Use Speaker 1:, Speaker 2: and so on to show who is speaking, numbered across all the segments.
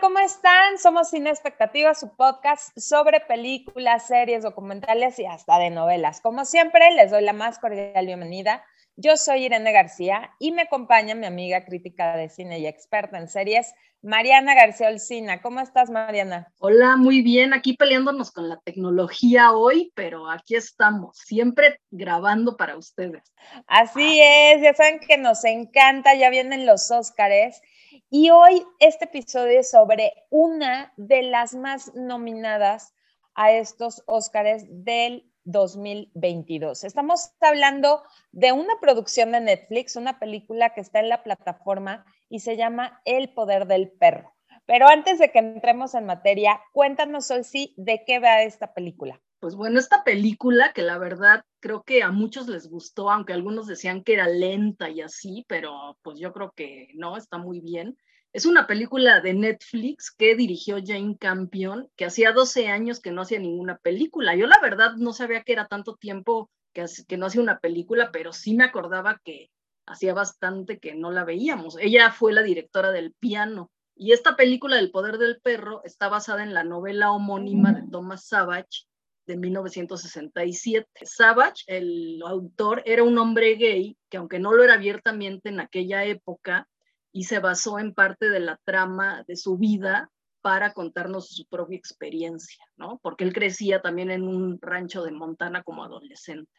Speaker 1: ¿Cómo están? Somos Cine Expectativa, su podcast sobre películas, series, documentales y hasta de novelas. Como siempre, les doy la más cordial bienvenida. Yo soy Irene García y me acompaña mi amiga crítica de cine y experta en series, Mariana García Olcina. ¿Cómo estás, Mariana?
Speaker 2: Hola, muy bien. Aquí peleándonos con la tecnología hoy, pero aquí estamos, siempre grabando para ustedes.
Speaker 1: Así es, ya saben que nos encanta, ya vienen los Óscares y hoy este episodio es sobre una de las más nominadas a estos Óscares del 2022. Estamos hablando de una producción de Netflix, una película que está en la plataforma y se llama El Poder del Perro. Pero antes de que entremos en materia, cuéntanos, sí de qué va esta película.
Speaker 2: Pues bueno, esta película que la verdad creo que a muchos les gustó, aunque algunos decían que era lenta y así, pero pues yo creo que no, está muy bien. Es una película de Netflix que dirigió Jane Campion, que hacía 12 años que no hacía ninguna película. Yo la verdad no sabía que era tanto tiempo que, que no hacía una película, pero sí me acordaba que hacía bastante que no la veíamos. Ella fue la directora del piano. Y esta película del poder del perro está basada en la novela homónima de Thomas Savage, de 1967. Savage, el autor, era un hombre gay que aunque no lo era abiertamente en aquella época, y se basó en parte de la trama de su vida para contarnos su propia experiencia, ¿no? Porque él crecía también en un rancho de Montana como adolescente.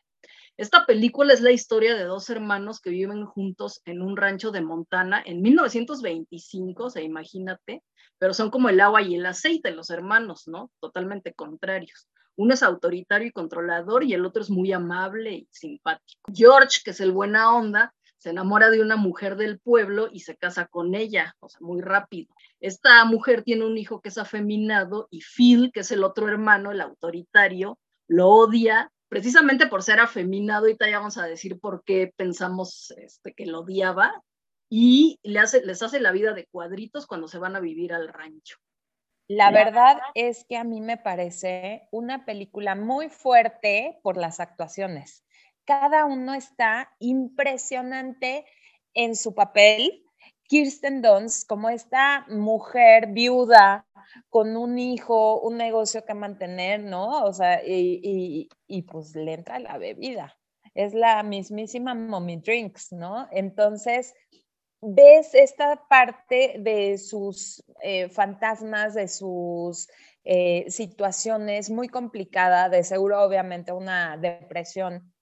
Speaker 2: Esta película es la historia de dos hermanos que viven juntos en un rancho de Montana en 1925, o sea, imagínate, pero son como el agua y el aceite, los hermanos, ¿no? Totalmente contrarios. Uno es autoritario y controlador y el otro es muy amable y simpático. George, que es el buena onda, se enamora de una mujer del pueblo y se casa con ella, o sea, muy rápido. Esta mujer tiene un hijo que es afeminado y Phil, que es el otro hermano, el autoritario, lo odia precisamente por ser afeminado y te vamos a decir por qué pensamos este, que lo odiaba y le hace, les hace la vida de cuadritos cuando se van a vivir al rancho.
Speaker 1: La verdad es que a mí me parece una película muy fuerte por las actuaciones. Cada uno está impresionante en su papel. Kirsten Dunst, como esta mujer viuda con un hijo, un negocio que mantener, ¿no? O sea, y, y pues le entra la bebida. Es la mismísima Mommy Drinks, ¿no? Entonces, ves esta parte de sus eh, fantasmas, de sus eh, situaciones muy complicada, de seguro obviamente una depresión,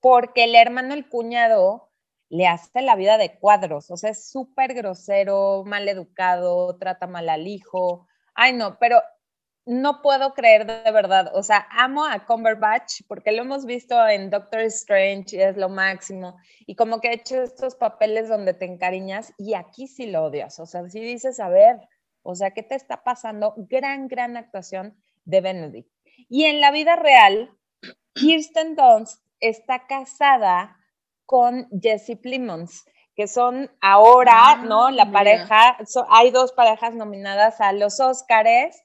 Speaker 1: porque el hermano, el cuñado, le hace la vida de cuadros, o sea, es súper grosero, mal educado, trata mal al hijo. Ay, no, pero no puedo creer de verdad, o sea, amo a Cumberbatch porque lo hemos visto en Doctor Strange y es lo máximo, y como que ha hecho estos papeles donde te encariñas y aquí sí lo odias, o sea, si dices, a ver, o sea, ¿qué te está pasando? Gran, gran actuación de Benedict. Y en la vida real, Kirsten Dunst está casada con Jesse Plimons, que son ahora, ¿no? Ah, la pareja, hay dos parejas nominadas a los Óscares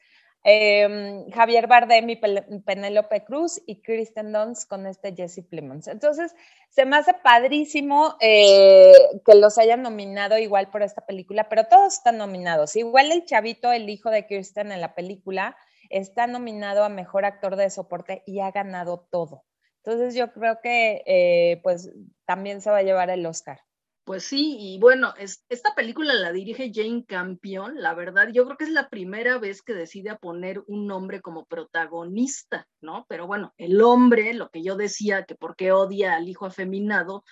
Speaker 1: Em, Javier Bardem y Penélope Cruz y Kristen Dunst con este Jesse Plemons. Entonces, se me hace padrísimo eh, que los hayan nominado igual por esta película, pero todos están nominados. Igual el chavito, el hijo de Kristen en la película, está nominado a Mejor Actor de Soporte y ha ganado todo. Entonces, yo creo que eh, pues también se va a llevar el Oscar.
Speaker 2: Pues sí, y bueno, esta película la dirige Jane Campion, la verdad, yo creo que es la primera vez que decide poner un hombre como protagonista, ¿no? Pero bueno, el hombre, lo que yo decía, que por qué odia al hijo afeminado,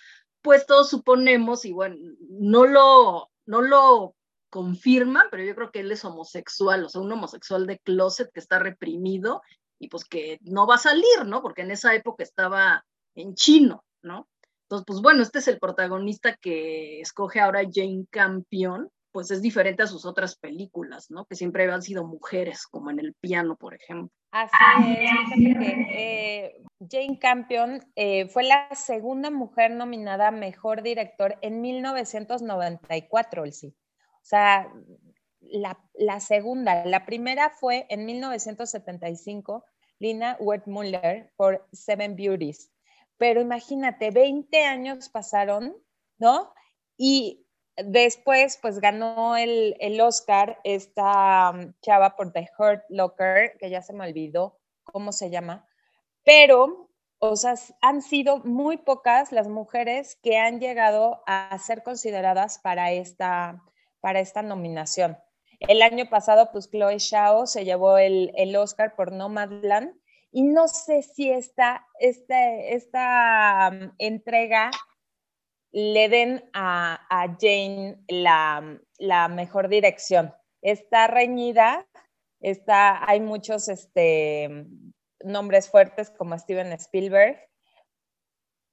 Speaker 2: pues todos suponemos, y bueno, no lo, no lo confirman, pero yo creo que él es homosexual, o sea, un homosexual de closet que está reprimido y pues que no va a salir, ¿no? Porque en esa época estaba en chino, ¿no? Entonces, pues bueno, este es el protagonista que escoge ahora Jane Campion, pues es diferente a sus otras películas, ¿no? Que siempre han sido mujeres, como en el piano, por ejemplo.
Speaker 1: Así es, eh, Jane Campion eh, fue la segunda mujer nominada a Mejor Director en 1994, sí. O sea, la, la segunda, la primera fue en 1975 Lina Wertmuller por Seven Beauties. Pero imagínate, 20 años pasaron, ¿no? Y después, pues ganó el, el Oscar esta um, chava por The Hurt Locker, que ya se me olvidó cómo se llama, pero, o sea, han sido muy pocas las mujeres que han llegado a ser consideradas para esta, para esta nominación. El año pasado, pues Chloe Shao se llevó el, el Oscar por Nomadland y no sé si esta, esta, um, entrega le den a, Jane la, la, mejor dirección. Está reñida, está, hay muchos este, nombres fuertes como Steven Spielberg.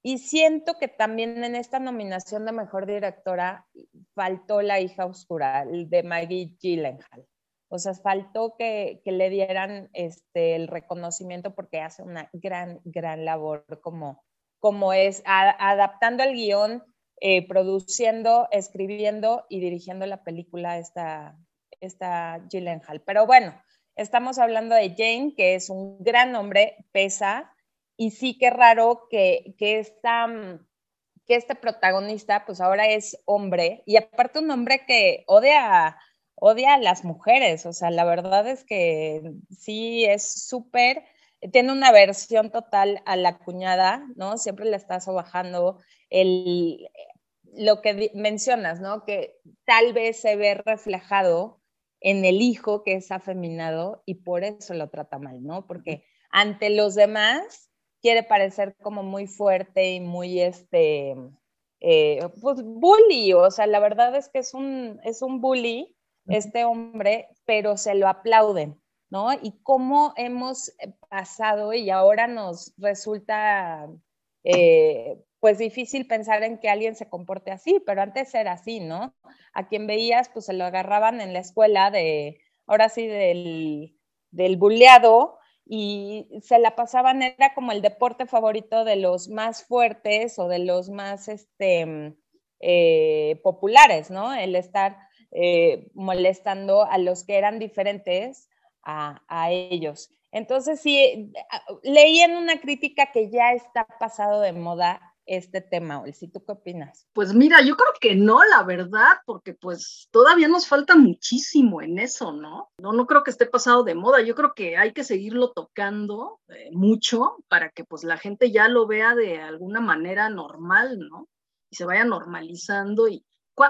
Speaker 1: Y siento que también en esta nominación de mejor directora faltó La hija oscura, de Maggie Gyllenhaal. O sea, faltó que, le dieran este, el reconocimiento porque hace una gran, gran labor como, como es adaptando el guion, eh, produciendo, escribiendo y dirigiendo la película esta, esta Gyllenhaal. Pero bueno, estamos hablando de Jane, que es un gran hombre, pesa, y sí que raro que, que, esta, que este protagonista, pues ahora es hombre, y aparte un hombre que odia odia a las mujeres, o sea, la verdad es que sí es súper, tiene una versión total a la cuñada, ¿no? Siempre le estás bajando el, lo que mencionas, ¿no? Que tal vez se ve reflejado en el hijo que es afeminado y por eso lo trata mal, ¿no? Porque ante los demás quiere parecer como muy fuerte y muy, este, eh, pues bully, o sea, la verdad es que es un, es un bully este hombre, pero se lo aplauden, ¿no? Y cómo hemos pasado y ahora nos resulta, eh, pues difícil pensar en que alguien se comporte así, pero antes era así, ¿no? A quien veías, pues se lo agarraban en la escuela de, ahora sí, del, del buleado y se la pasaban, era como el deporte favorito de los más fuertes o de los más, este, eh, populares, ¿no? El estar eh, molestando a los que eran diferentes a, ellos. Entonces, sí, leí en una crítica que ya está pasado de moda este tema, ¿Si ¿Tú qué opinas?
Speaker 2: Pues mira, yo creo que no, la verdad, porque pues todavía nos falta muchísimo en eso, ¿no? No, no creo que esté pasado de moda. Yo creo que hay que seguirlo tocando eh, mucho para que pues la gente ya lo vea de alguna manera normal, ¿no? Y se vaya normalizando y,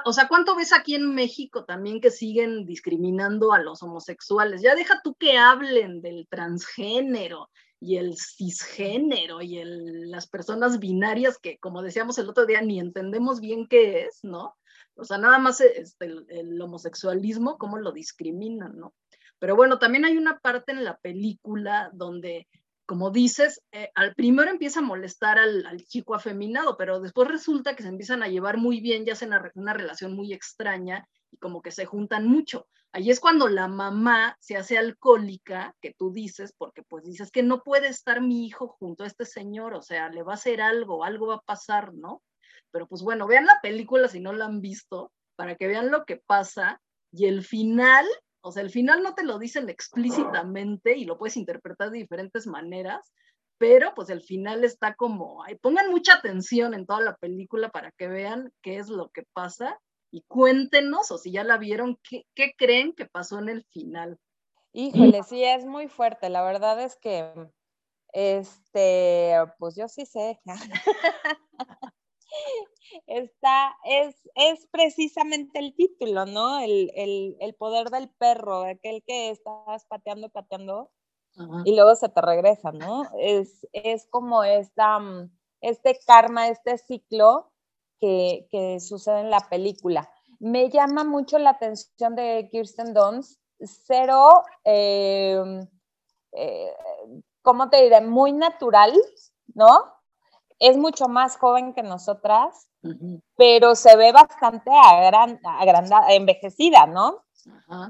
Speaker 2: o sea, ¿cuánto ves aquí en México también que siguen discriminando a los homosexuales? Ya deja tú que hablen del transgénero y el cisgénero y las personas binarias que, como decíamos el otro día, ni entendemos bien qué es, ¿no? O sea, nada más este, el, el homosexualismo, cómo lo discriminan, ¿no? Pero bueno, también hay una parte en la película donde como dices, eh, al primero empieza a molestar al, chico afeminado, pero después resulta que se empiezan a llevar muy bien, ya hacen una, una, relación muy extraña y como que se juntan mucho. Ahí es cuando la mamá se hace alcohólica, que tú dices, porque pues dices que no puede estar mi hijo junto a este señor, o sea, le va a hacer algo, algo va a pasar, ¿no? Pero pues bueno, vean la película si no la han visto, para que vean lo que pasa y el final o sea, el final no te lo dicen explícitamente y lo puedes interpretar de diferentes maneras, pero pues el final está como, ay, pongan mucha atención en toda la película para que vean qué es lo que pasa y cuéntenos, o si ya la vieron, qué, qué creen que pasó en el final.
Speaker 1: Híjole, sí, es muy fuerte. La verdad es que, este, pues yo sí sé. está, es, es precisamente el título, ¿no? El, poder del perro, aquel que estás pateando, pateando, y luego se te regresa, ¿no? Es, es como esta, este karma, este ciclo que, sucede en la película. Me llama mucho la atención de Kirsten Dunst, cero, em, eh, ¿cómo te diré? Muy natural, ¿no? es mucho más joven que nosotras, pero se ve bastante agrandada, envejecida, ¿no?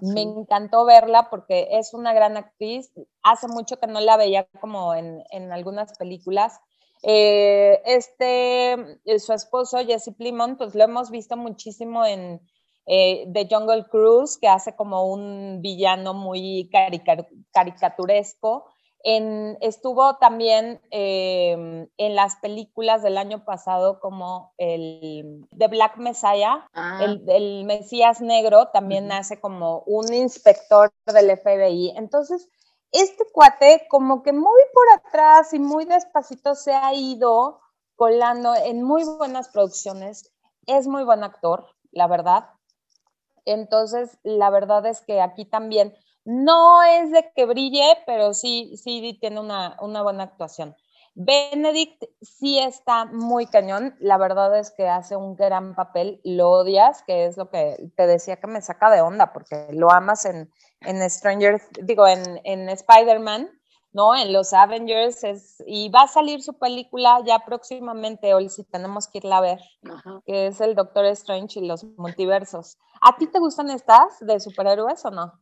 Speaker 1: Me encantó verla porque es una gran actriz. Hace mucho que no la veía como en, algunas películas. Eh, este, eh, su esposo, Jesse Plimon, pues lo hemos visto muchísimo en eh, The Jungle Cruise, que hace como un villano muy caricaturesco. estuvo también em, en las películas del año pasado como el The Black Messiah, ah. el, Mesías Negro, también hace como un inspector del FBI. Entonces, este cuate como que muy por atrás y muy despacito se ha ido colando en muy buenas producciones. Es muy buen actor, la verdad. Entonces, la verdad es que aquí también no es de que brille, pero sí, sí tiene una, buena actuación. Benedict sí está muy cañón, la verdad es que hace un gran papel, lo odias, que es lo que te decía que me saca de onda, porque lo amas en, en Stranger, digo, en, en Spider-Man, ¿no? En los Avengers, es, y va a salir su película ya próximamente, hoy si tenemos que irla a ver, que es el Doctor Strange y los multiversos. ¿A ti te gustan estas de superhéroes o no?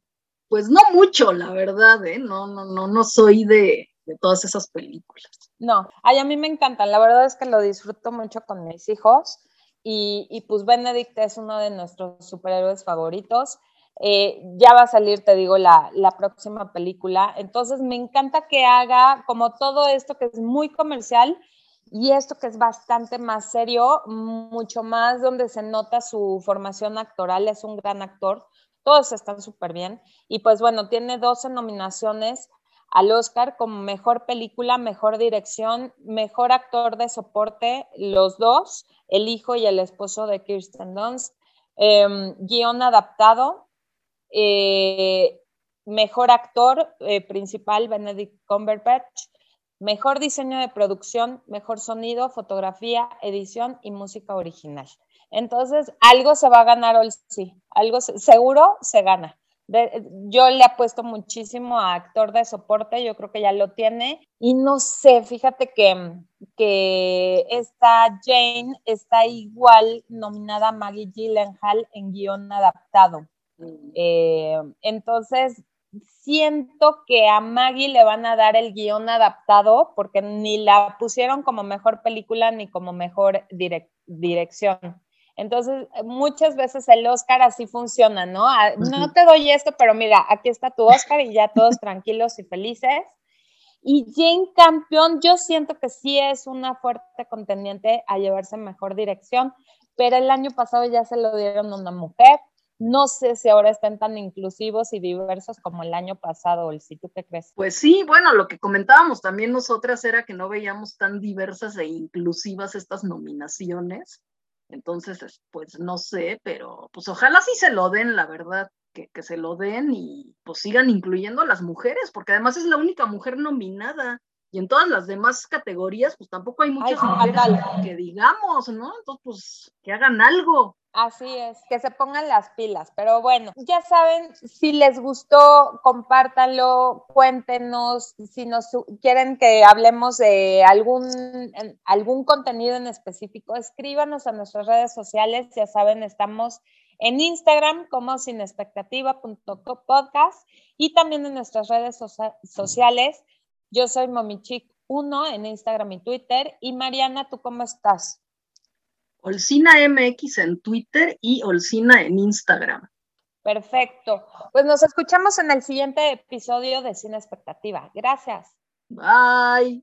Speaker 2: Pues no mucho, la verdad, ¿eh? No, no, no, no soy de, todas esas películas.
Speaker 1: No, ay, a mí me encantan, la verdad es que lo disfruto mucho con mis hijos y, y pues Benedict es uno de nuestros superhéroes favoritos. Eh, ya va a salir, te digo, la, la, próxima película. Entonces me encanta que haga como todo esto que es muy comercial y esto que es bastante más serio, mucho más donde se nota su formación actoral, es un gran actor todos están súper bien. Y pues bueno, tiene 12 nominaciones al Oscar como mejor película, mejor dirección, mejor actor de soporte, los dos, el hijo y el esposo de Kirsten Dunst, em, guion adaptado, eh, mejor actor eh, principal, Benedict Cumberbatch, mejor diseño de producción, mejor sonido, fotografía, edición y música original. Entonces, algo se va a ganar hoy sí, algo seguro se gana. Yo le apuesto muchísimo a actor de soporte, yo creo que ya lo tiene. Y no sé, fíjate que, que esta Jane está igual nominada a Maggie Gyllenhaal en guion adaptado. Mm. Eh, entonces, siento que a Maggie le van a dar el guion adaptado porque ni la pusieron como mejor película ni como mejor dirección. Entonces, muchas veces el Oscar así funciona, ¿no? No te doy esto, pero mira, aquí está tu Oscar y ya todos tranquilos y felices. Y Jane Campion, yo siento que sí es una fuerte contendiente a llevarse mejor dirección, pero el año pasado ya se lo dieron a una mujer. No sé si ahora estén tan inclusivos y diversos como el año pasado, si tú qué crees.
Speaker 2: Pues sí, bueno, lo que comentábamos también nosotras era que no veíamos tan diversas e inclusivas estas nominaciones. Entonces, pues no sé, pero pues ojalá sí se lo den, la verdad, que, se lo den y pues sigan incluyendo a las mujeres, porque además es la única mujer nominada. Y en todas las demás categorías, pues tampoco hay muchas mujeres que digamos, ¿no? Entonces, pues que hagan algo.
Speaker 1: Así es, que se pongan las pilas. Pero bueno, ya saben, si les gustó, compártanlo, cuéntenos. Si nos quieren que hablemos de algún, algún contenido en específico, escríbanos a nuestras redes sociales. Ya saben, estamos en Instagram como sinexpectativa.podcast y también en nuestras redes sociales. Yo soy Momichic1 en Instagram y Twitter. Y Mariana, ¿tú cómo estás?
Speaker 2: Olcina MX en Twitter y Olcina en Instagram.
Speaker 1: Perfecto. Pues nos escuchamos en el siguiente episodio de Cine Expectativa. Gracias.
Speaker 2: Bye.